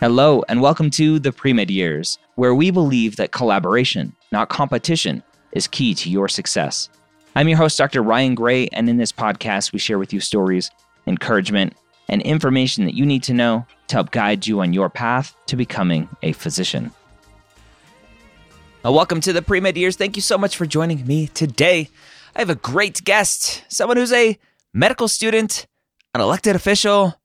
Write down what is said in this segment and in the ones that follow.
Hello, and welcome to the pre med years, where we believe that collaboration, not competition, is key to your success. I'm your host, Dr. Ryan Gray, and in this podcast, we share with you stories, encouragement, and information that you need to know to help guide you on your path to becoming a physician. Well, welcome to the pre med years. Thank you so much for joining me today. I have a great guest, someone who's a medical student, an elected official,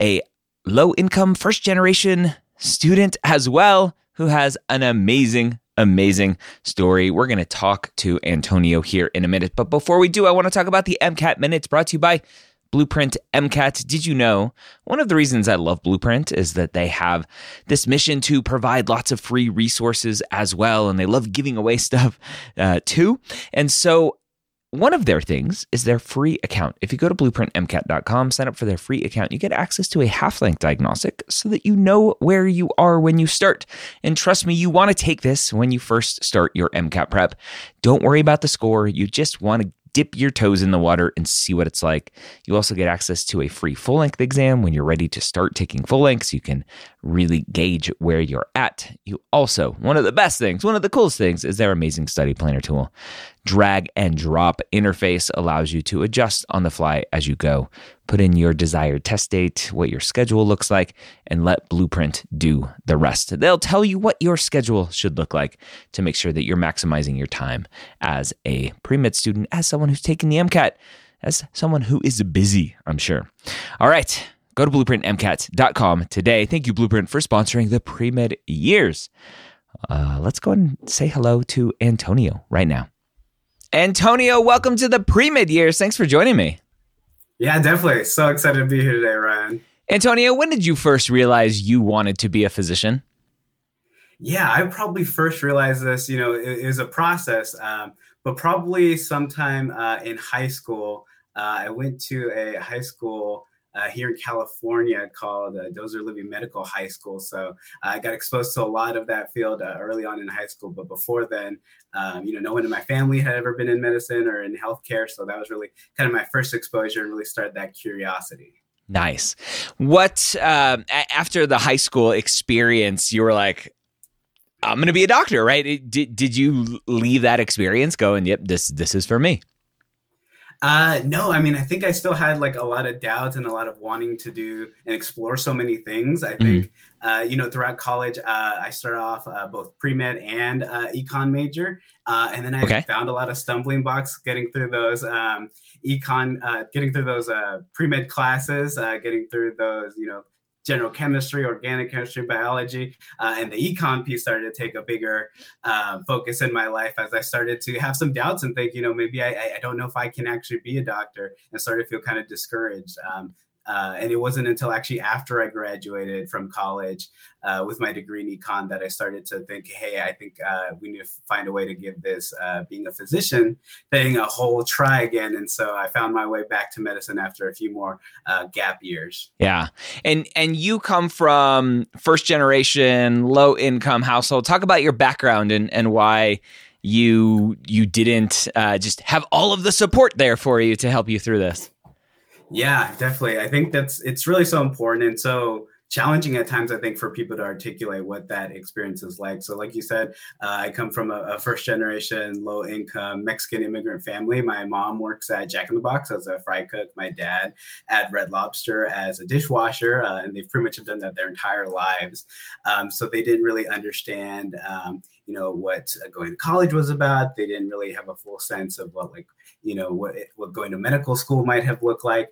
a low income first generation student as well, who has an amazing, amazing story. We're going to talk to Antonio here in a minute. But before we do, I want to talk about the MCAT Minutes brought to you by Blueprint MCAT. Did you know one of the reasons I love Blueprint is that they have this mission to provide lots of free resources as well, and they love giving away stuff uh, too. And so one of their things is their free account. If you go to blueprintmcat.com, sign up for their free account, you get access to a half length diagnostic so that you know where you are when you start. And trust me, you want to take this when you first start your MCAT prep. Don't worry about the score. You just want to dip your toes in the water and see what it's like. You also get access to a free full length exam when you're ready to start taking full lengths. You can really gauge where you're at. You also, one of the best things, one of the coolest things is their amazing study planner tool. Drag and drop interface allows you to adjust on the fly as you go. Put in your desired test date, what your schedule looks like, and let Blueprint do the rest. They'll tell you what your schedule should look like to make sure that you're maximizing your time as a pre med student, as someone who's taking the MCAT, as someone who is busy, I'm sure. All right, go to blueprintmcat.com today. Thank you, Blueprint, for sponsoring the pre med years. Uh, let's go and say hello to Antonio right now. Antonio, welcome to the pre med years. Thanks for joining me. Yeah, definitely. So excited to be here today, Ryan. Antonio, when did you first realize you wanted to be a physician? Yeah, I probably first realized this, you know, it, it was a process, um, but probably sometime uh, in high school. Uh, I went to a high school uh, here in California called uh, Dozier-Libbey Medical High School. So uh, I got exposed to a lot of that field uh, early on in high school. But before then, um, you know, no one in my family had ever been in medicine or in healthcare. So that was really kind of my first exposure and really started that curiosity. Nice. What, um, after the high school experience, you were like, I'm going to be a doctor, right? Did, did you leave that experience going, yep, this, this is for me? Uh, no, I mean, I think I still had like a lot of doubts and a lot of wanting to do and explore so many things. I mm-hmm. think, uh, you know, throughout college, uh, I started off uh, both pre med and uh, econ major. Uh, and then I okay. found a lot of stumbling blocks getting through those um, econ, uh, getting through those uh, pre med classes, uh, getting through those, you know, general chemistry, organic chemistry, biology, uh, and the econ piece started to take a bigger uh, focus in my life as I started to have some doubts and think, you know, maybe I, I don't know if I can actually be a doctor, and started to feel kind of discouraged. Um, uh, and it wasn't until actually after I graduated from college uh, with my degree in econ that I started to think, hey, I think uh, we need to find a way to give this uh, being a physician thing a whole try again. And so I found my way back to medicine after a few more uh, gap years. Yeah, and and you come from first generation low income household. Talk about your background and and why you you didn't uh, just have all of the support there for you to help you through this. Yeah, definitely. I think that's it's really so important. And so challenging at times, I think, for people to articulate what that experience is like. So, like you said, uh, I come from a, a, first generation, low income Mexican immigrant family. My mom works at Jack in the Box as a fry cook, my dad at Red Lobster as a dishwasher, uh, and they've pretty much have done that their entire lives. Um, so, they didn't really understand. Um, you know what uh, going to college was about. They didn't really have a full sense of what like you know what what going to medical school might have looked like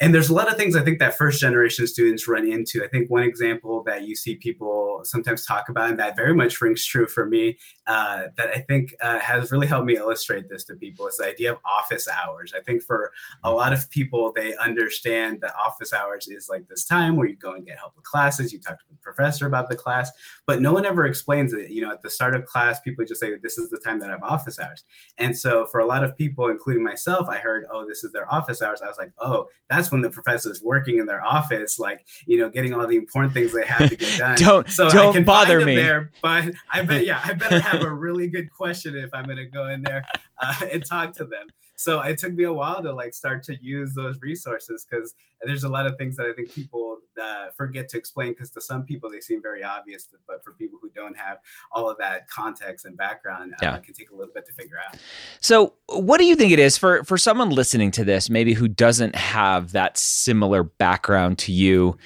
and there's a lot of things I think that first generation students run into. I think one example that you see people sometimes talk about, and that very much rings true for me, uh, that I think uh, has really helped me illustrate this to people, is the idea of office hours. I think for a lot of people, they understand that office hours is like this time where you go and get help with classes, you talk to the professor about the class, but no one ever explains it. You know, at the start of class, people just say, This is the time that I have office hours. And so for a lot of people, including myself, I heard, Oh, this is their office hours. I was like, Oh, that's when the professor is working in their office, like you know, getting all the important things they have to get done. don't so don't I can bother me there, but I bet yeah, I better have a really good question if I'm going to go in there uh, and talk to them so it took me a while to like start to use those resources because there's a lot of things that I think people uh, forget to explain because to some people they seem very obvious, but for people who don't have all of that context and background, uh, it can take a little bit to figure out. So, what do you think it is for for someone listening to this, maybe who doesn't have that similar background to you?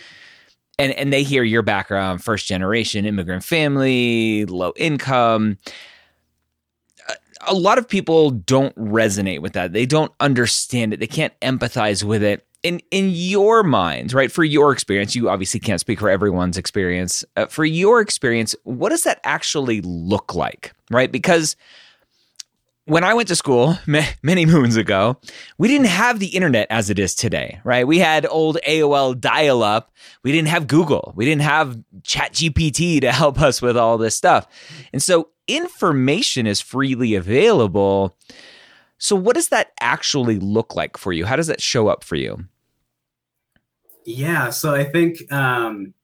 And, and they hear your background, first generation immigrant family, low income a lot of people don't resonate with that. They don't understand it. They can't empathize with it. In in your mind, right? For your experience, you obviously can't speak for everyone's experience. Uh, for your experience, what does that actually look like, right? Because when I went to school many moons ago, we didn't have the internet as it is today, right? We had old AOL dial up. We didn't have Google. We didn't have ChatGPT to help us with all this stuff. And so information is freely available. So, what does that actually look like for you? How does that show up for you? Yeah, so I think um,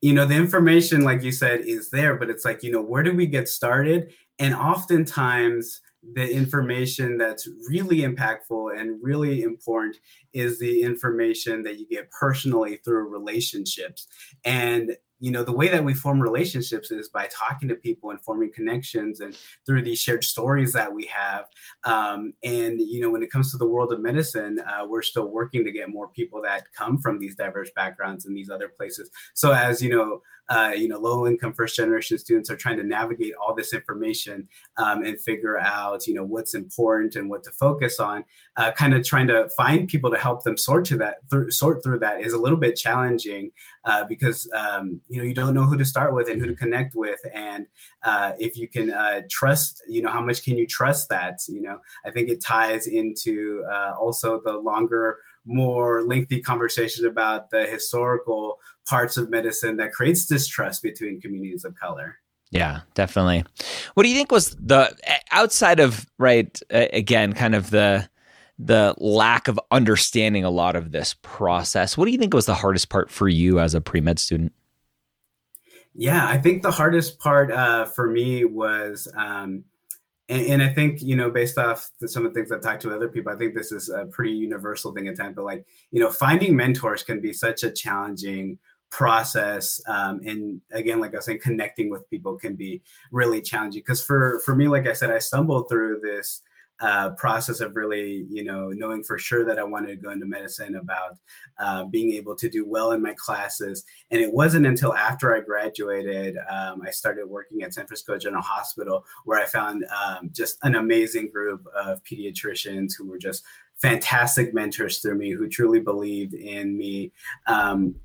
you know the information, like you said, is there, but it's like you know where do we get started? And oftentimes, the information that's really impactful and really important is the information that you get personally through relationships. And you know the way that we form relationships is by talking to people and forming connections and through these shared stories that we have um, and you know when it comes to the world of medicine uh, we're still working to get more people that come from these diverse backgrounds and these other places so as you know uh, you know, low income first generation students are trying to navigate all this information um, and figure out, you know, what's important and what to focus on. Uh, kind of trying to find people to help them sort to that, th- sort through that is a little bit challenging uh, because um, you know you don't know who to start with and who to connect with, and uh, if you can uh, trust, you know, how much can you trust that? You know, I think it ties into uh, also the longer more lengthy conversation about the historical parts of medicine that creates distrust between communities of color. Yeah, definitely. What do you think was the outside of right again kind of the the lack of understanding a lot of this process. What do you think was the hardest part for you as a pre-med student? Yeah, I think the hardest part uh, for me was um, and, and, I think, you know, based off the, some of the things I've talked to other people, I think this is a pretty universal thing at times. But like, you know, finding mentors can be such a challenging process. Um, and again, like I was saying, connecting with people can be really challenging. Because for for me, like I said, I stumbled through this uh, process of really, you know, knowing for sure that I wanted to go into medicine, about uh, being able to do well in my classes. And it wasn't until after I graduated, um, I started working at San Francisco General Hospital, where I found um, just an amazing group of pediatricians who were just fantastic mentors through me, who truly believed in me. Um,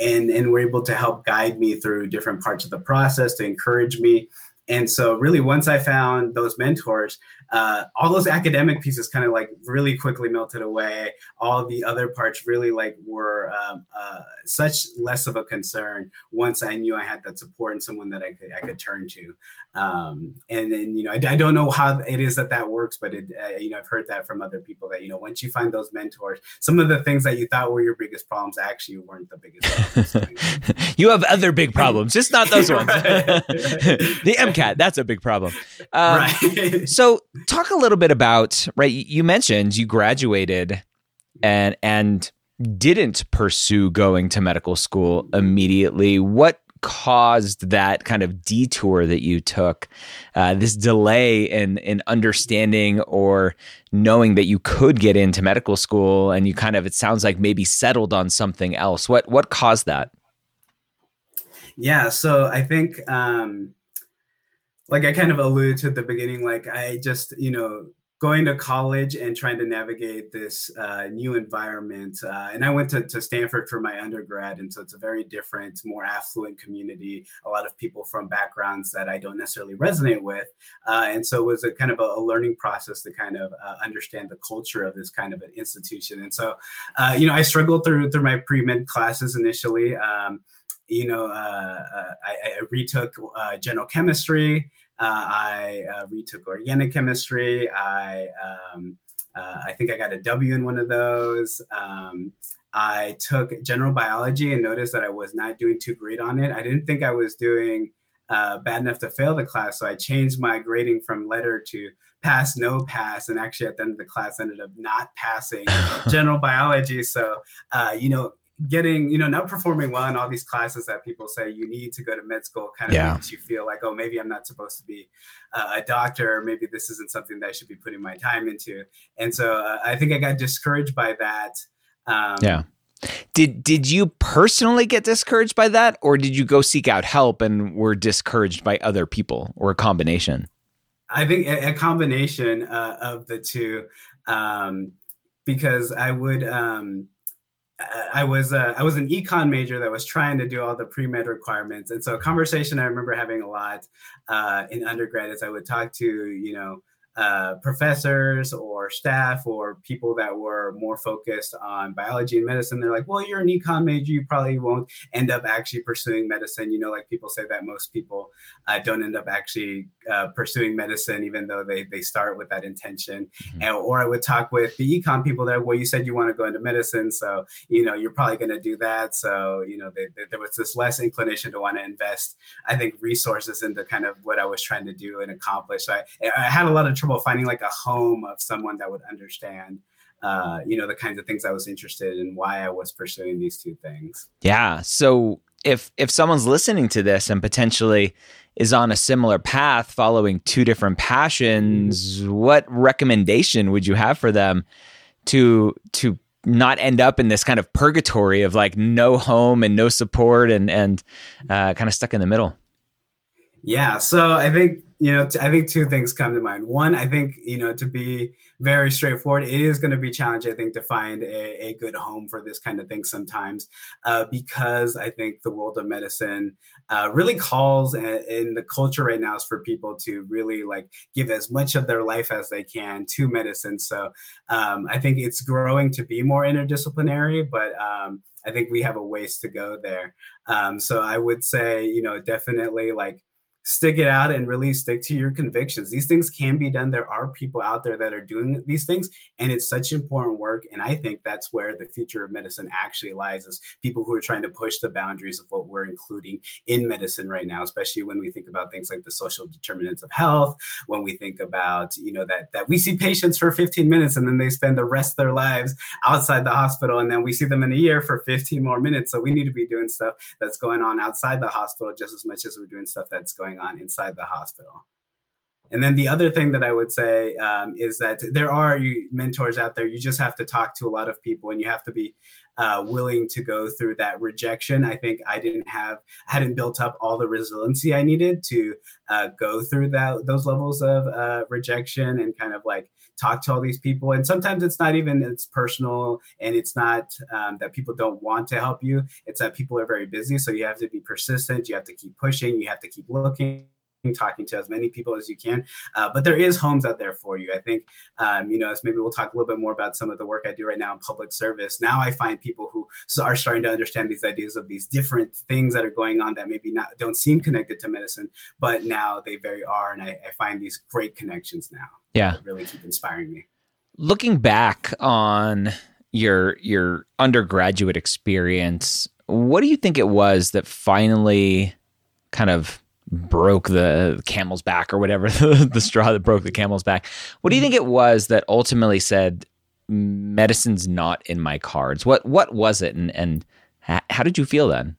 and, and were able to help guide me through different parts of the process to encourage me and so really once i found those mentors uh, all those academic pieces kind of like really quickly melted away. All the other parts really like were um, uh, such less of a concern once I knew I had that support and someone that I could I could turn to. Um, and then you know I, I, don't know how it is that that works, but it uh, you know I've heard that from other people that you know once you find those mentors, some of the things that you thought were your biggest problems actually weren't the biggest. you have other big problems, just not those ones. the MCAT, that's a big problem. Um, right. so talk a little bit about right. You mentioned you graduated, and and didn't pursue going to medical school immediately. What caused that kind of detour that you took, uh, this delay in in understanding or knowing that you could get into medical school, and you kind of it sounds like maybe settled on something else. What what caused that? Yeah, so I think um, like I kind of alluded to at the beginning, like I just you know going to college and trying to navigate this uh, new environment. Uh, and I went to, to Stanford for my undergrad. And so it's a very different, more affluent community, a lot of people from backgrounds that I don't necessarily resonate with. Uh, and so it was a kind of a, a learning process to kind of uh, understand the culture of this kind of an institution. And so, uh, you know, I struggled through, through my pre-med classes initially. Um, you know, uh, I, I, retook general chemistry. Uh, I uh, retook organic chemistry. I um, uh, I think I got a W in one of those. Um, I took general biology and noticed that I was not doing too great on it. I didn't think I was doing uh, bad enough to fail the class, so I changed my grading from letter to pass, no pass, and actually at the end of the class ended up not passing general biology. So uh, you know, getting you know not performing well in all these classes that people say you need to go to med school kind of yeah. makes you feel like oh maybe i'm not supposed to be uh, a doctor. Maybe this isn't something that i should be putting my time into. And so uh, i think i got discouraged by that um, yeah. Did did you personally get discouraged by that or did you go seek out help and were discouraged by other people or a combination? I think a, a combination uh, of the two um, because i would um, I was uh, I was an econ major that was trying to do all the pre med requirements, and so a conversation I remember having a lot uh, in undergrad is I would talk to you know uh, professors or staff or people that were more focused on biology and medicine. They're like, well, you're an econ major, you probably won't end up actually pursuing medicine. You know, like people say that most people uh, don't end up actually uh, pursuing medicine, even though they they start with that intention. Mm-hmm. And, or I would talk with the econ people that, well, you said you want to go into medicine, so you know you're probably going to do that. So you know, they, they, there was this less inclination to want to invest, I think, resources into kind of what I was trying to do and accomplish. So I, I had a lot of trouble trouble finding like a home of someone that would understand uh, you know the kinds of things i was interested in why i was pursuing these two things. Yeah. So if if someone's listening to this and potentially is on a similar path following two different passions what recommendation would you have for them to to not end up in this kind of purgatory of like no home and no support and and uh, kind of stuck in the middle yeah so i think you know, I think two things come to mind. One, I think, you know, to be very straightforward, it is going to be challenging, I think, to find a, a good home for this kind of thing sometimes, uh, because I think the world of medicine uh, really calls in the culture right now is for people to really like give as much of their life as they can to medicine. So um, I think it's growing to be more interdisciplinary, but um, I think we have a ways to go there. Um, so I would say, you know, definitely like stick it out and really stick to your convictions. These things can be done. There are people out there that are doing these things, and it's such important work. And I think that's where the future of medicine actually lies is people who are trying to push the boundaries of what we're including in medicine right now, especially when we think about things like the social determinants of health, when we think about, you know, that that we see patients for 15 minutes and then they spend the rest of their lives outside the hospital, and then we see them in a year for 15 more minutes. So we need to be doing stuff that's going on outside the hospital just as much as we're doing stuff that's going going on inside the hospital. And then the other thing that I would say um, is that there are mentors out there. You just have to talk to a lot of people, and you have to be uh, willing to go through that rejection. I think I didn't have, I hadn't built up all the resiliency I needed to uh, go through that those levels of uh, rejection and kind of like talk to all these people. And sometimes it's not even it's personal, and it's not um, that people don't want to help you. It's that people are very busy, so you have to be persistent. You have to keep pushing. You have to keep looking talking to as many people as you can. Uh, but there is homes out there for you. I think, um, you know, as maybe we'll talk a little bit more about some of the work I do right now in public service. Now I find people who are starting to understand these ideas of these different things that are going on that maybe not don't seem connected to medicine, but now they very are. And I, I find these great connections now. Yeah, really keep inspiring me. Looking back on your your undergraduate experience, what do you think it was that finally kind of broke the camel's back or whatever the, straw that broke the camel's back what do you think it was that ultimately said medicine's not in my cards. What what was it, and and how did you feel then?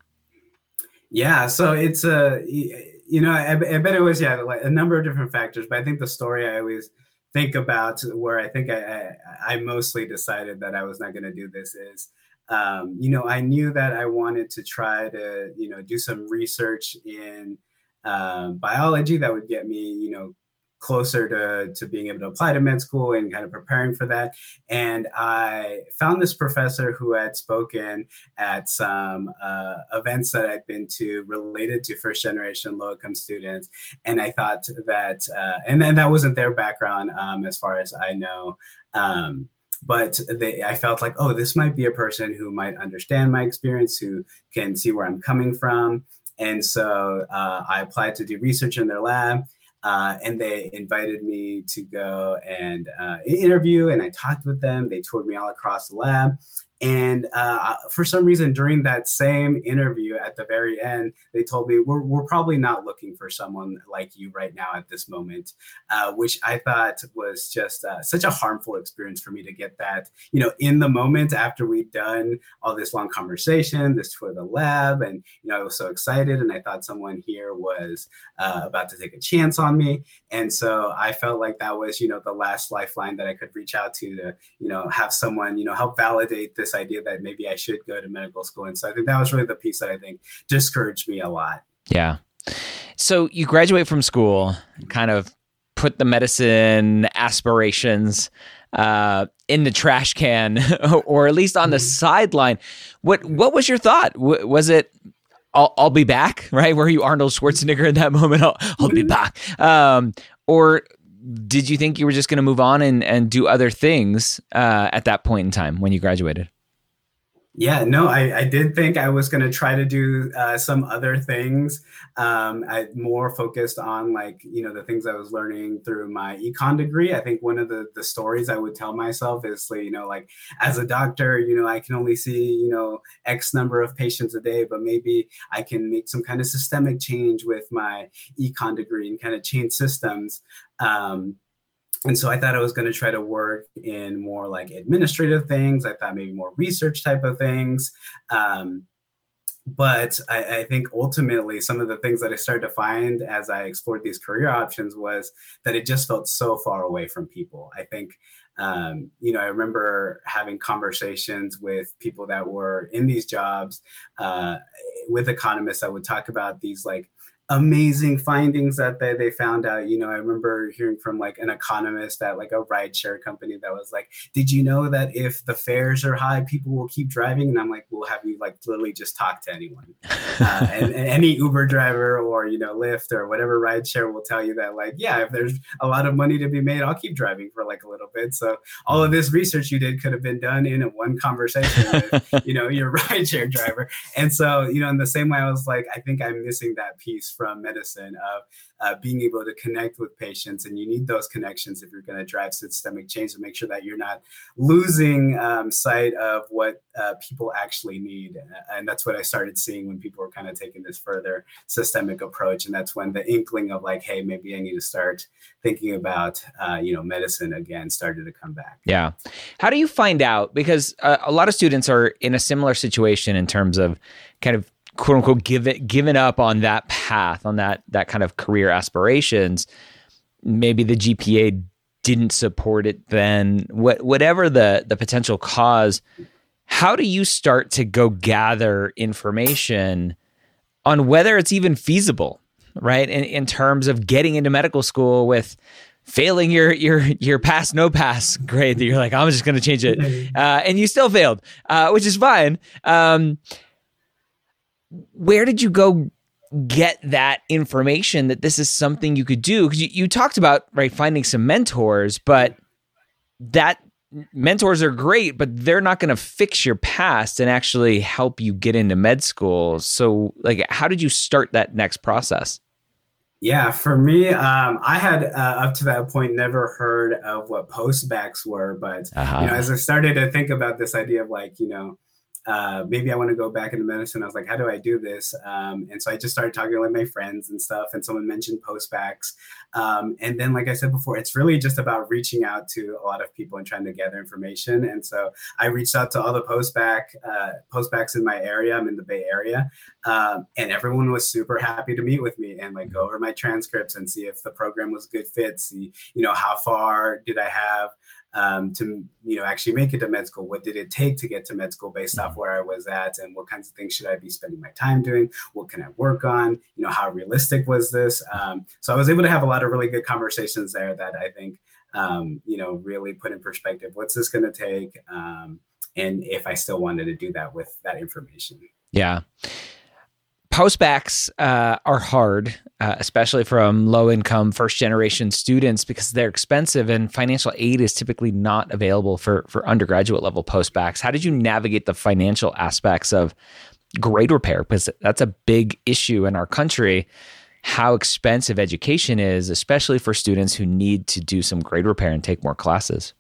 Yeah, so it's a you know I, I bet it was yeah like a number of different factors, but I think the story I always think about where I think I, I, I mostly decided that I was not going to do this is, um, you know, I knew that I wanted to try to, you know, do some research in um, biology that would get me, you know, closer to, to being able to apply to med school and kind of preparing for that. And I found this professor who had spoken at some uh, events that I'd been to related to first generation low income students. And I thought that, uh, and then that wasn't their background um, as far as I know. Um, but they, I felt like, oh, this might be a person who might understand my experience, who can see where I'm coming from. And so uh, I applied to do research in their lab uh, and they invited me to go and uh, interview, and I talked with them. They toured me all across the lab, and uh, for some reason, during that same interview at the very end, they told me, We're, we're probably not looking for someone like you right now at this moment, uh, which I thought was just uh, such a harmful experience for me to get that, you know, in the moment after we'd done all this long conversation, this tour of the lab. And, you know, I was so excited and I thought someone here was uh, about to take a chance on me. And so I felt like that was, you know, the last lifeline that I could reach out to to, you know, have someone, you know, help validate this this idea that maybe I should go to medical school. And so I think that was really the piece that I think discouraged me a lot. Yeah. So you graduate from school, kind of put the medicine aspirations uh, in the trash can, or at least on the mm-hmm. sideline. What what was your thought? W- was it I'll, I'll be back, right? Were you Arnold Schwarzenegger in that moment? I'll, I'll be mm-hmm. back. Um, or did you think you were just going to move on and, and do other things uh, at that point in time when you graduated? Yeah, no, I, I did think I was going to try to do uh, some other things. Um, I more focused on like, you know, the things I was learning through my econ degree. I think one of the, the stories I would tell myself is, you know, like as a doctor, you know, I can only see, you know, X number of patients a day, but maybe I can make some kind of systemic change with my econ degree and kind of change systems. Um, and so I thought I was going to try to work in more like administrative things. I thought maybe more research type of things. Um, but I, I, think ultimately some of the things that I started to find as I explored these career options was that it just felt so far away from people. I think, um, you know, I remember having conversations with people that were in these jobs uh, with economists that would talk about these like amazing findings that they, they found out. You know i remember hearing from like an economist at like a ride share company that was like did you know that if the fares are high people will keep driving? And i'm like well have you like literally just talked to anyone? Uh, and, and, any uber driver or you know lyft or whatever ride share will tell you that like yeah if there's a lot of money to be made i'll keep driving for like a little bit. So all of this research you did could have been done in a one conversation with you know your ride share driver. And so you know in the same way i was like i think i'm missing that piece from medicine of uh, being able to connect with patients. And you need those connections if you're going to drive systemic change to make sure that you're not losing um, sight of what uh, people actually need. And that's what I started seeing when people were kind of taking this further systemic approach. And that's when the inkling of like, hey, maybe I need to start thinking about, uh, you know, medicine again started to come back. Yeah. How do you find out? Because uh, a lot of students are in a similar situation in terms of kind of quote unquote give it given up on that path on that that kind of career aspirations maybe the gpa didn't support it then. What whatever the the potential cause how do you start to go gather information on whether it's even feasible right in, in terms of getting into medical school with failing your your your pass no pass grade that you're like i'm just going to change it uh, and you still failed uh, which is fine um, where did you go get that information that this is something you could do? Because you, you talked about right finding some mentors, but that mentors are great, but they're not going to fix your past and actually help you get into med school. So, like, how did you start that next process? Yeah, for me, um, I had uh, up to that point never heard of what postbacs were, but uh-huh. you know, as I started to think about this idea of like, you know, uh, maybe I want to go back into medicine. I was like, how do I do this? Um, and so I just started talking to like my friends and stuff. And someone mentioned postbacs. Um, and then, like I said before, it's really just about reaching out to a lot of people and trying to gather information. And so I reached out to all the postbac uh, postbacs in my area. I'm in the Bay Area, um, and everyone was super happy to meet with me and like go over my transcripts and see if the program was a good fit. See, you know, how far did I have? Um, to you know actually make it to med school. What did it take to get to med school based off mm-hmm. where i was at and what kinds of things should i be spending my time doing? What can i work on? You know how realistic was this? Um, so i was able to have a lot of really good conversations there that i think um, you know really put in perspective what's this going to take um, and if i still wanted to do that with that information. Yeah postbacs uh, are hard, uh, especially from low income first generation students because they're expensive and financial aid is typically not available for, for undergraduate level postbacks. How did you navigate the financial aspects of grade repair? Because that's a big issue in our country. How expensive education is, especially for students who need to do some grade repair and take more classes.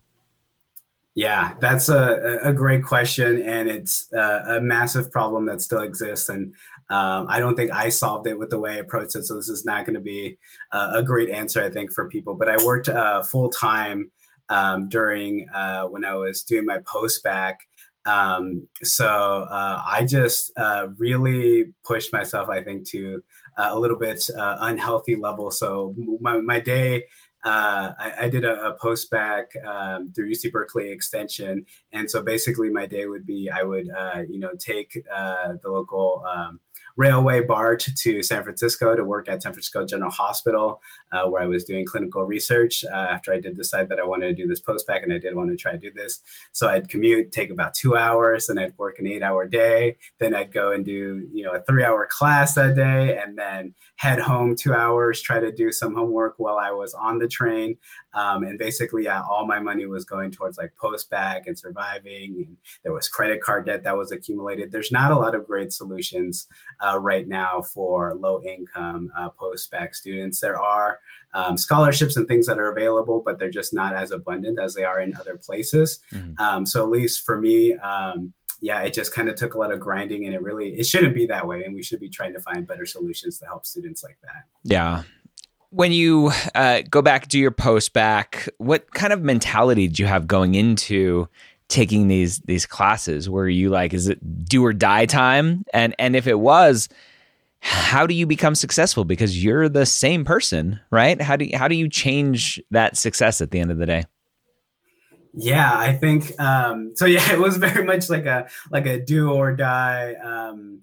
Yeah, that's a, a great question, and it's a, a massive problem that still exists. And um, I don't think I solved it with the way I approached it. So this is not going to be a great answer, I think, for people. But I worked uh, full time um, during uh, when I was doing my post bac. Um, so uh, I just uh, really pushed myself, I think, to uh, a little bit unhealthy level. So my, my day uh, I, I, did a, a post bac um, through UC Berkeley Extension, and so basically my day would be I would uh, you know take uh, the local um, railway BART to San Francisco to work at San Francisco General Hospital, uh, where I was doing clinical research uh, after I did decide that I wanted to do this post-bac and I did want to try to do this. So I'd commute, take about two hours, and I'd work an eight-hour day. Then I'd go and do, you know, a three-hour class that day, and then head home two hours, try to do some homework while I was on the train. Um, and basically, yeah, all my money was going towards like post-bac and surviving. And there was credit card debt that was accumulated. There's not a lot of great solutions uh, right now for low-income uh, post-bac students. There are um, scholarships and things that are available, but they're just not as abundant as they are in other places. Mm-hmm. Um, so at least for me, um, yeah, it just kind of took a lot of grinding, and it really it shouldn't be that way, and we should be trying to find better solutions to help students like that. Yeah, when you uh, go back do your post bac, what kind of mentality did you have going into taking these these classes? Were you like, is it do or die time? And and if it was, how do you become successful? Because you're the same person, right? How do you, how do you change that success at the end of the day? Yeah, I think um, so. Yeah, it was very much like a like a do or die um,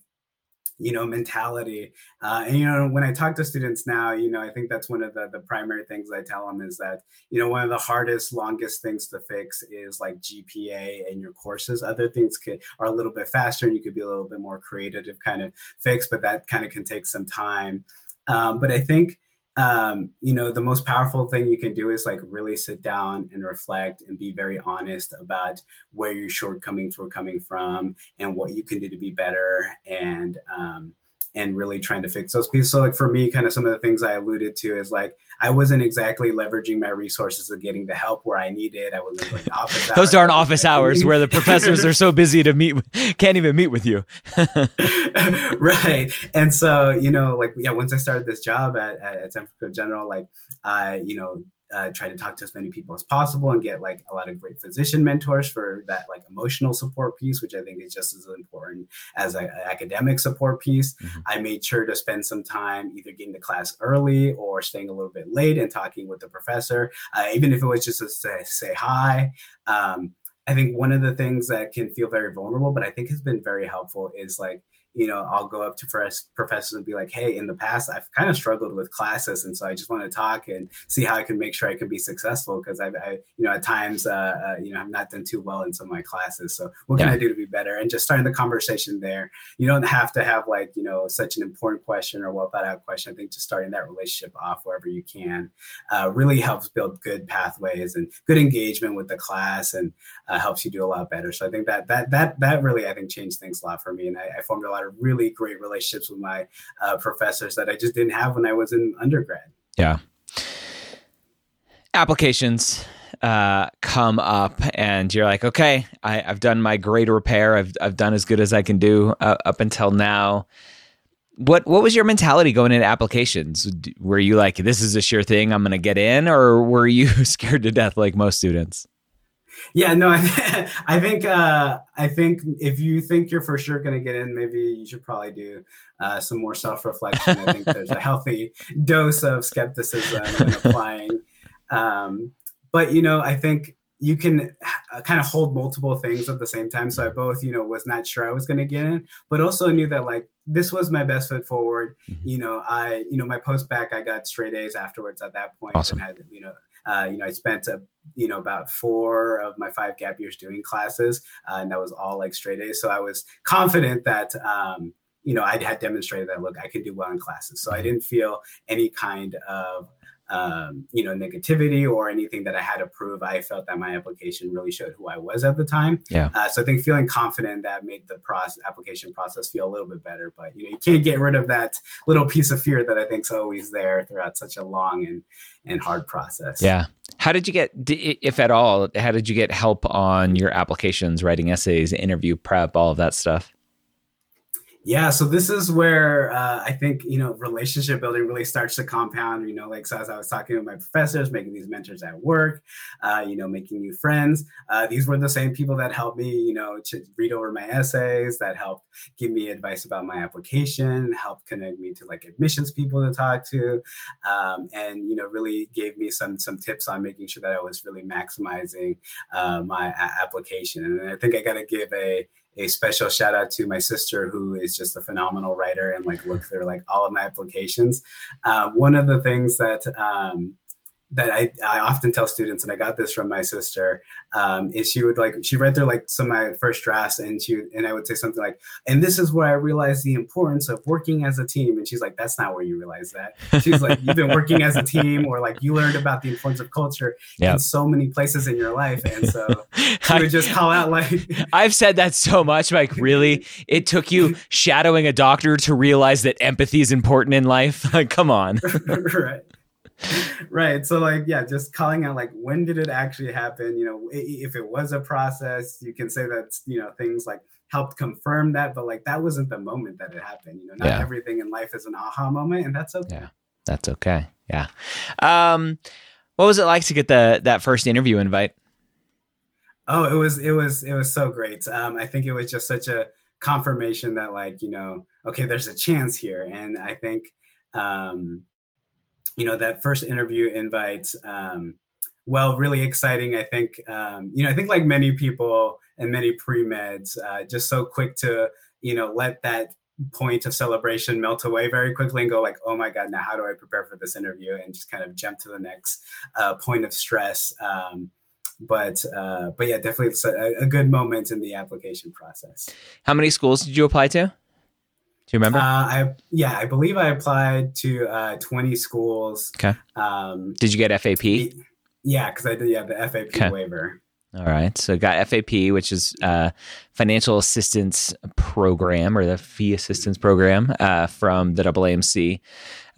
you know mentality. Uh, and you know when i talk to students now you know i think that's one of the, the primary things i tell them is that you know one of the hardest longest things to fix is like gpa and your courses. Other things could, are a little bit faster and you could be a little bit more creative kind of fix but that kind of can take some time. Um, but i think um, you know, the most powerful thing you can do is like really sit down and reflect and be very honest about where your shortcomings were coming from and what you can do to be better and um, and really trying to fix those pieces. So like for me, kind of some of the things I alluded to is like I wasn't exactly leveraging my resources of getting the help where I needed. I wasn't going office Those darn office hours where the professors are so busy to meet, can't even meet with you. right. And so, you know, like, yeah, once I started this job at, at, at San Francisco General, like, I, you know, uh, try to talk to as many people as possible and get like a lot of great physician mentors for that like emotional support piece which i think is just as important as an academic support piece mm-hmm. i made sure to spend some time either getting to class early or staying a little bit late and talking with the professor uh, even if it was just to say, say hi um, i think one of the things that can feel very vulnerable but i think has been very helpful is like you know, I'll go up to professors and be like, hey, in the past, I've kind of struggled with classes. And so I just want to talk and see how I can make sure I can be successful because I've, I, you know, at times, uh, uh, you know, I've not done too well in some of my classes. So what can yeah. I do to be better? And just starting the conversation there. You don't have to have like, you know, such an important question or well thought out question. I think just starting that relationship off wherever you can uh, really helps build good pathways and good engagement with the class and uh, helps you do a lot better. So I think that, that, that, that really, I think changed things a lot for me. And I, I formed a lot of really great relationships with my uh, professors that I just didn't have when I was in undergrad. Yeah. Applications. uh, come up and you're like, okay, I, have done my grade repair. I've, I've done as good as I can do uh, up until now. What what was your mentality going into applications? Were you like, this is a sure thing, I'm going to get in, or were you scared to death like most students? Yeah, no, I, I think uh, I think if you think you're for sure going to get in, maybe you should probably do uh, some more self reflection. I think there's a healthy dose of skepticism in applying. Um, but you know, I think you can uh, kind of hold multiple things at the same time. So I both, you know, was not sure I was going to get in, but also knew that like this was my best foot forward. Mm-hmm. You know, I, you know, my post bac, I got straight A's afterwards at that point. Awesome. And had, you know, uh, you know, I spent a, you know about four of my five gap years doing classes, uh, and that was all like straight A's. So I was confident that. Um, you know, I had demonstrated that look, I could do well in classes. So I didn't feel any kind of um, you know, negativity or anything that I had to prove. I felt that my application really showed who I was at the time. Yeah. Uh, so I think feeling confident that made the process application process feel a little bit better. But you know, you can't get rid of that little piece of fear that I think is always there throughout such a long and and hard process. Yeah. How did you get, if at all, how did you get help on your applications, writing essays, interview prep, all of that stuff? Yeah, so this is where uh, I think you know relationship building really starts to compound. You know, like so as I was talking with my professors, making these mentors at work, uh, you know, making new friends. Uh, these were the same people that helped me, you know, to read over my essays, that helped give me advice about my application, helped connect me to like admissions people to talk to, um, and you know, really gave me some some tips on making sure that I was really maximizing uh, my a- application. And I think I got to give a a special shout out to my sister who is just a phenomenal writer and like look through like all of my applications. Uh, one of the things that um, that I, I often tell students, and I got this from my sister, um, is she would like she read through like some of my first drafts, and she and I would say something like, "And this is where I realized the importance of working as a team." And she's like, "That's not where you realize that." She's like, "You've been working as a team, or like you learned about the importance of culture yep. in so many places in your life." And so she would just call out like, "I've said that so much, like really, it took you shadowing a doctor to realize that empathy is important in life." Like, come on, right? right so like yeah just calling out like when did it actually happen? You know if it was a process you can say that you know things like helped confirm that but like that wasn't the moment that it happened you know not yeah. everything in life is an aha moment and that's okay. Yeah that's okay yeah. Um what was it like to get the that first interview invite? Oh it was it was it was so great. Um i think it was just such a confirmation that like you know okay there's a chance here and i think um you know that first interview invite um, well really exciting i think um, you know i think like many people and many pre-meds uh, just so quick to you know let that point of celebration melt away very quickly and go like oh my god now how do i prepare for this interview? and just kind of jump to the next uh, point of stress um, but uh, but yeah definitely it's a, a good moment in the application process. How many schools did you apply to do you remember? Uh, I yeah, I believe I applied to uh, 20 schools. Okay. Um, did you get FAP? Yeah, because I did. Yeah, the FAP okay. waiver. All right. So got FAP, which is uh, financial assistance program or the fee assistance program uh, from the AAMC.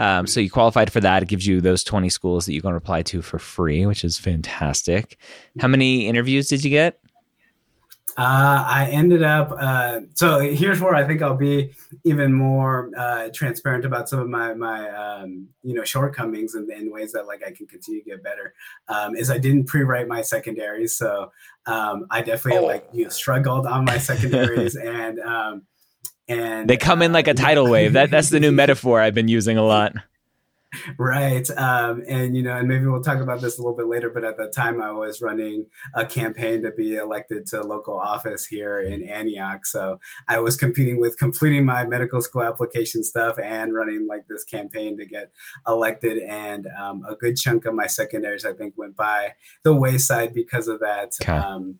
Um, so you qualified for that. It gives you those 20 schools that you can apply to for free, which is fantastic. How many interviews did you get? Uh, I ended up. Uh, so here's where I think I'll be even more uh, transparent about some of my my um, you know shortcomings and, in ways that like I can continue to get better. Um, is I didn't pre-write my secondaries, so um, I definitely oh. like you know struggled on my secondaries and um, and they come in like a tidal wave. That that's the new metaphor I've been using a lot right um, and you know and maybe we'll talk about this a little bit later but at the time i was running a campaign to be elected to local office here in antioch. So i was competing with completing my medical school application stuff and running like this campaign to get elected and um, a good chunk of my secondaries i think went by the wayside because of that okay. um,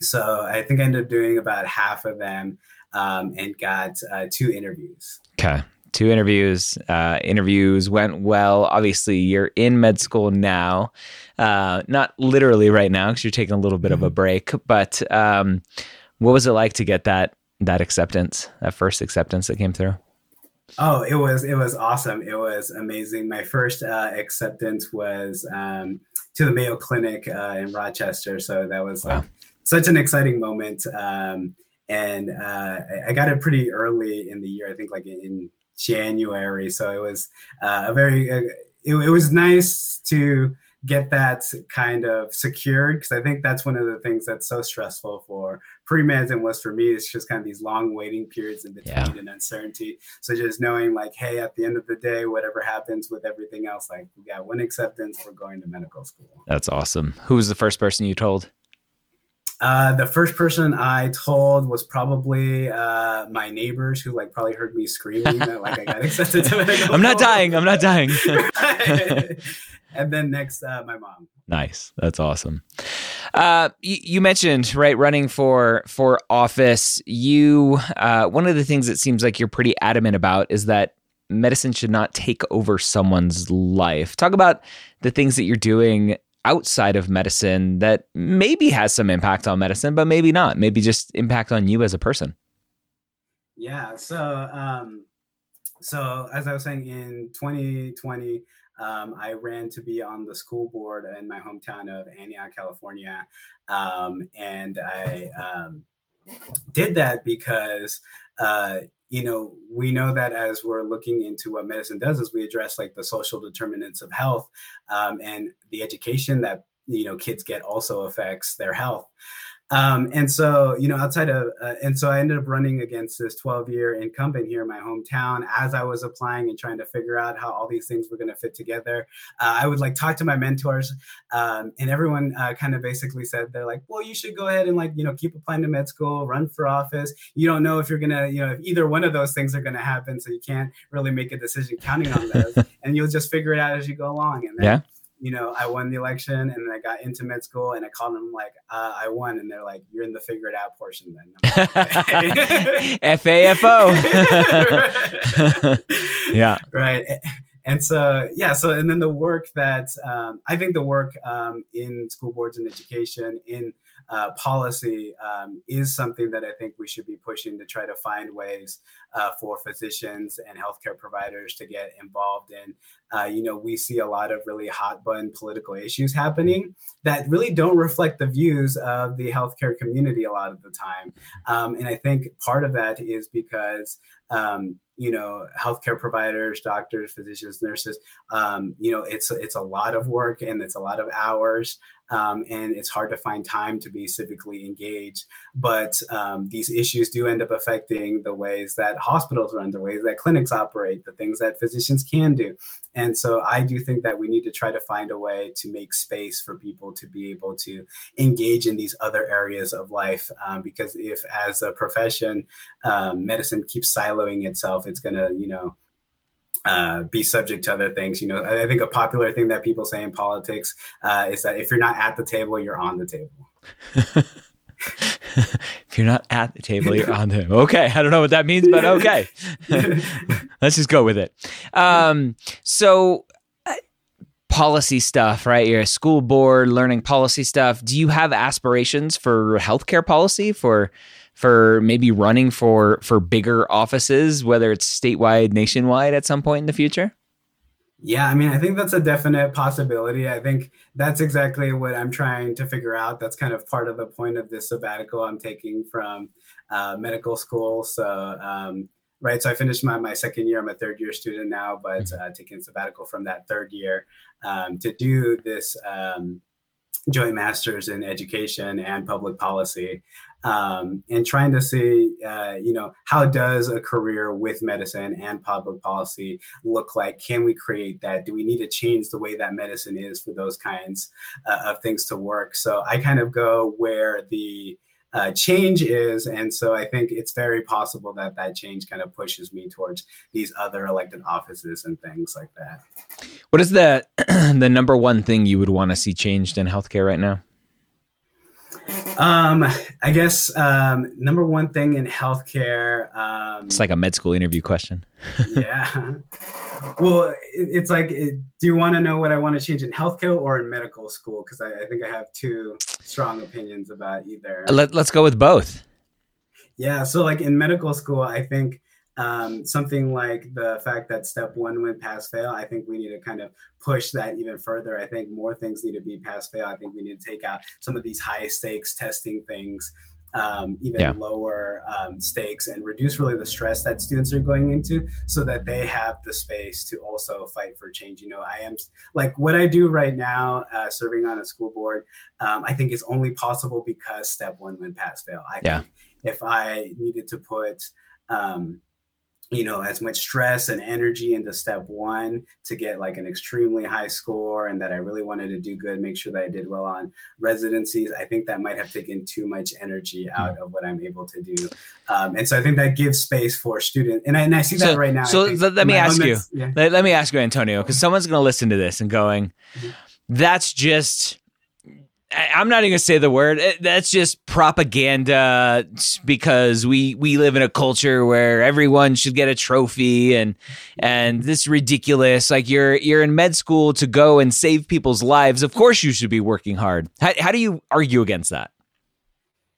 so i think i ended up doing about half of them um, and got uh, two interviews. Okay two interviews. Uh, interviews went well. Obviously, you're in med school now, uh, not literally right now because you're taking a little bit of a mm-hmm. break. But um, what was it like to get that that acceptance, that first acceptance that came through? Oh, it was it was awesome. It was amazing. My first uh, acceptance was um, to the Mayo Clinic uh, in Rochester, so that was wow. like such an exciting moment. Um, and uh, I got it pretty early in the year. I think like in January, so it was uh, a very. Uh, it, it was nice to get that kind of secured because I think that's one of the things that's so stressful for pre-meds and was for me it's just kind of these long waiting periods in between yeah. and uncertainty. So just knowing like, hey, at the end of the day, whatever happens with everything else, like we got one acceptance, we're going to medical school. That's awesome. Who was the first person you told? Uh, the first person I told was probably uh, my neighbors who like probably heard me screaming that like I got accepted to medical. I'm not dying. I'm not dying. and then next, uh, my mom. Nice. That's awesome. Uh, you, you, mentioned right running for for office. You uh, one of the things that seems like you're pretty adamant about is that medicine should not take over someone's life. Talk about the things that you're doing outside of medicine that maybe has some impact on medicine, but maybe not. Maybe just impact on you as a person. Yeah. So, um, so as I was saying, in 2020, um, I ran to be on the school board in my hometown of Antioch, California, um, and I um, did that because uh, you know we know that as we're looking into what medicine does is we address like the social determinants of health um, and the education that you know kids get also affects their health um, and so, you know, outside of, uh, and so I ended up running against this 12 year incumbent here in my hometown as I was applying and trying to figure out how all these things were going to fit together. Uh, I would like talk to my mentors, um, and everyone uh, kind of basically said, they're like, well, you should go ahead and like, you know, keep applying to med school, run for office. You don't know if you're going to, you know, if either one of those things are going to happen. So you can't really make a decision counting on those. and you'll just figure it out as you go along. And then, yeah you know, I won the election and then I got into med school and I called them like, uh, I won. And they're like, you're in the figure it out portion then. FAFO. yeah. Right. And so, yeah. So, and then the work that um, I think the work um, in school boards and education, in uh, policy um, is something that I think we should be pushing to try to find ways uh, for physicians and healthcare providers to get involved in. Uh, you know, we see a lot of really hot button political issues happening that really don't reflect the views of the healthcare community a lot of the time. Um, and I think part of that is because um, you know healthcare providers doctors physicians nurses um, you know it's it's a lot of work and it's a lot of hours um, and it's hard to find time to be civically engaged. But um, these issues do end up affecting the ways that hospitals run the ways that clinics operate the things that physicians can do and so i do think that we need to try to find a way to make space for people to be able to engage in these other areas of life um, because if as a profession um, medicine keeps siloing itself it's going to, you know, uh, be subject to other things. You know, I think a popular thing that people say in politics uh, is that if you're not at the table, you're on the table. if you're not at the table, you're on the okay. I don't know what that means, but okay. Let's just go with it. Um, so uh, policy stuff, right? You're a school board learning policy stuff. Do you have aspirations for healthcare policy for for maybe running for for bigger offices, whether it's statewide, nationwide, at some point in the future? Yeah, I mean, I think that's a definite possibility. I think that's exactly what I'm trying to figure out. That's kind of part of the point of this sabbatical I'm taking from uh, medical school. So, um, right, so I finished my, my second year. I'm a third year student now, but mm-hmm. uh, taking sabbatical from that third year um, to do this um, joint masters in education and public policy um, and trying to see, uh, you know, how does a career with medicine and public policy look like? Can we create that? Do we need to change the way that medicine is for those kinds uh, of things to work? So I kind of go where the uh, change is. And so I think it's very possible that that change kind of pushes me towards these other elected offices and things like that. What is the the number one thing you would want to see changed in healthcare right now? Um, I guess um, number one thing in healthcare. Um, it's like a med school interview question. yeah. Well, it, it's like, it, do you want to know what I want to change in healthcare or in medical school? Because I, I, think I have two strong opinions about either. Let, let's go with both. Yeah. So, like in medical school, I think um, something like the fact that step one went pass fail, I think we need to kind of push that even further. I think more things need to be pass fail. I think we need to take out some of these high stakes testing things um, even yeah. lower um, stakes and reduce really the stress that students are going into so that they have the space to also fight for change. You know, I am like what I do right now, uh, serving on a school board, um, I think is only possible because step one went pass fail. I yeah. think if I needed to put, um, you know as much stress and energy into step one to get like an extremely high score and that i really wanted to do good make sure that i did well on residencies i think that might have taken too much energy hmm. out of what i'm able to do um, and so i think that gives space for students and I, and I see so, that right now so let me ask you yeah. let, let, me ask you antonio because someone's going to listen to this and going mm-hmm. that's just I'm not even gonna say the word. That's just propaganda because we we live in a culture where everyone should get a trophy and and this ridiculous. Like you're you're in med school to go and save people's lives. Of course, you should be working hard. How, how do you argue against that?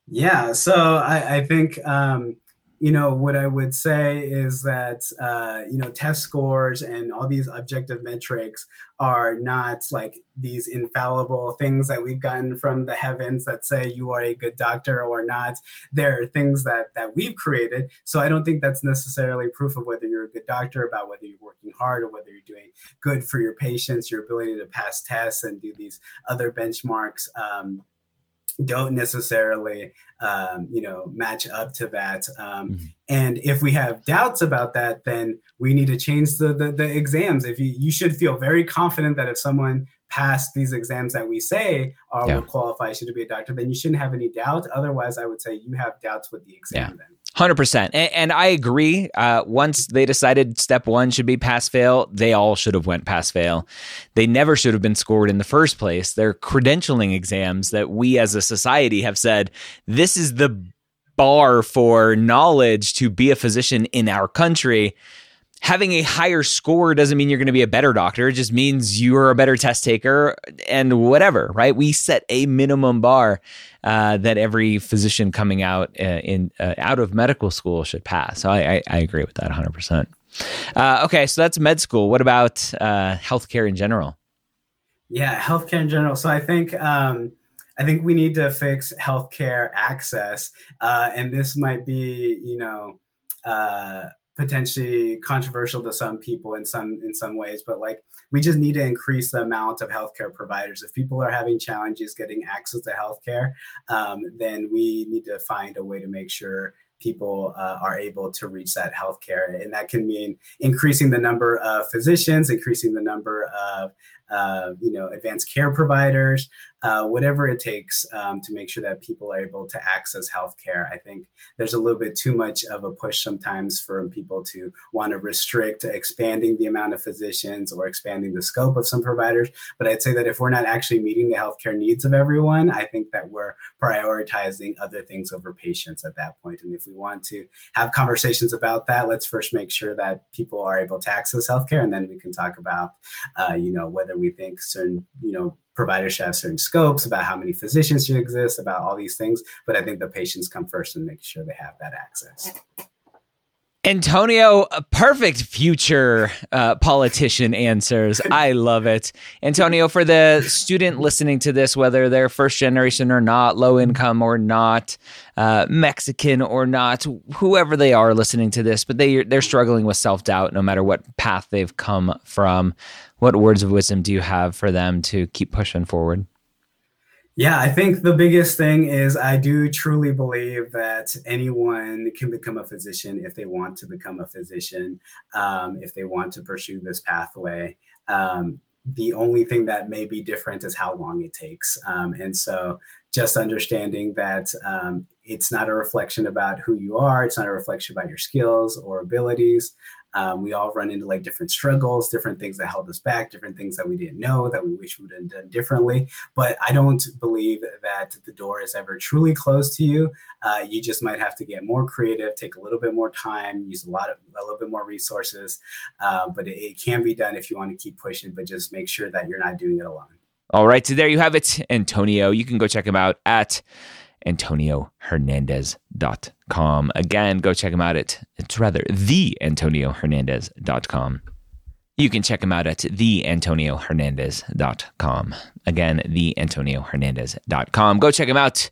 Yeah, so I, I think um, you know, what I would say is that, uh, you know, test scores and all these objective metrics are not like these infallible things that we've gotten from the heavens that say you are a good doctor or not. They're things that that we've created. So I don't think that's necessarily proof of whether you're a good doctor, about whether you're working hard or whether you're doing good for your patients, your ability to pass tests and do these other benchmarks. Um, don't necessarily um, you know match up to that um, mm-hmm. and if we have doubts about that then we need to change the, the, the exams if you you should feel very confident that if someone passed these exams that we say are yeah. qualified to be a doctor then you shouldn't have any doubt otherwise i would say you have doubts with the exam yeah. then Hundred percent, and I agree. Uh, once they decided step one should be pass fail, they all should have went pass fail. They never should have been scored in the first place. They're credentialing exams that we as a society have said this is the bar for knowledge to be a physician in our country having a higher score doesn't mean you're going to be a better doctor. It just means you're a better test taker and whatever, right? We set a minimum bar uh, that every physician coming out uh, in uh, out of medical school should pass. So I, I, I agree with that 100. Uh, percent Okay, so that's med school. What about uh, healthcare in general? Yeah, healthcare in general. So I think. Um, I think we need to fix healthcare access, uh, and this might be, you know, potentially controversial to some people in some in some ways but like we just need to increase the amount of healthcare providers. If people are having challenges getting access to healthcare um, then we need to find a way to make sure people uh, are able to reach that healthcare. And that can mean increasing the number of physicians increasing the number of uh, you know, advanced care providers, uh, whatever it takes um, to make sure that people are able to access healthcare. I think there's a little bit too much of a push sometimes for people to want to restrict expanding the amount of physicians or expanding the scope of some providers. But I'd say that if we're not actually meeting the healthcare needs of everyone, I think that we're prioritizing other things over patients at that point. And if we want to have conversations about that, let's first make sure that people are able to access healthcare, and then we can talk about, uh, you know, whether whether we think certain, you know, providers should have certain scopes, about how many physicians should exist, about all these things. But I think the patients come first and make sure they have that access. Antonio, perfect future uh, politician answers. I love it. Antonio, for the student listening to this, whether they're first generation or not, low income or not, uh, Mexican or not, whoever they are listening to this, but they they're struggling with self doubt no matter what path they've come from. What words of wisdom do you have for them to keep pushing forward? Yeah, I think the biggest thing is I do truly believe that anyone can become a physician if they want to become a physician, um, if they want to pursue this pathway. Um, the only thing that may be different is how long it takes. Um, and so just understanding that um, it's not a reflection about who you are, it's not a reflection about your skills or abilities. Um, we all run into like different struggles, different things that held us back, different things that we didn't know that we wish we would have done differently. But I don't believe that the door is ever truly closed to you. Uh, you just might have to get more creative, take a little bit more time, use a lot of a little bit more resources. Uh, but it, it can be done if you want to keep pushing. But just make sure that you're not doing it alone. All right, so there you have it, Antonio. You can go check him out at AntonioHernandez.com. Again, go check him out at, it's rather the AntonioHernandez.com. You can check him out at theantoniohernandez.com. Again, theantoniohernandez.com. Go check him out.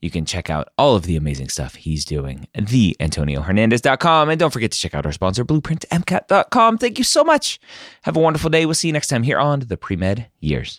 You can check out all of the amazing stuff he's doing at theantoniohernandez.com. And don't forget to check out our sponsor, blueprintmcat.com. Thank you so much. Have a wonderful day. We'll see you next time here on the Pre Med Years.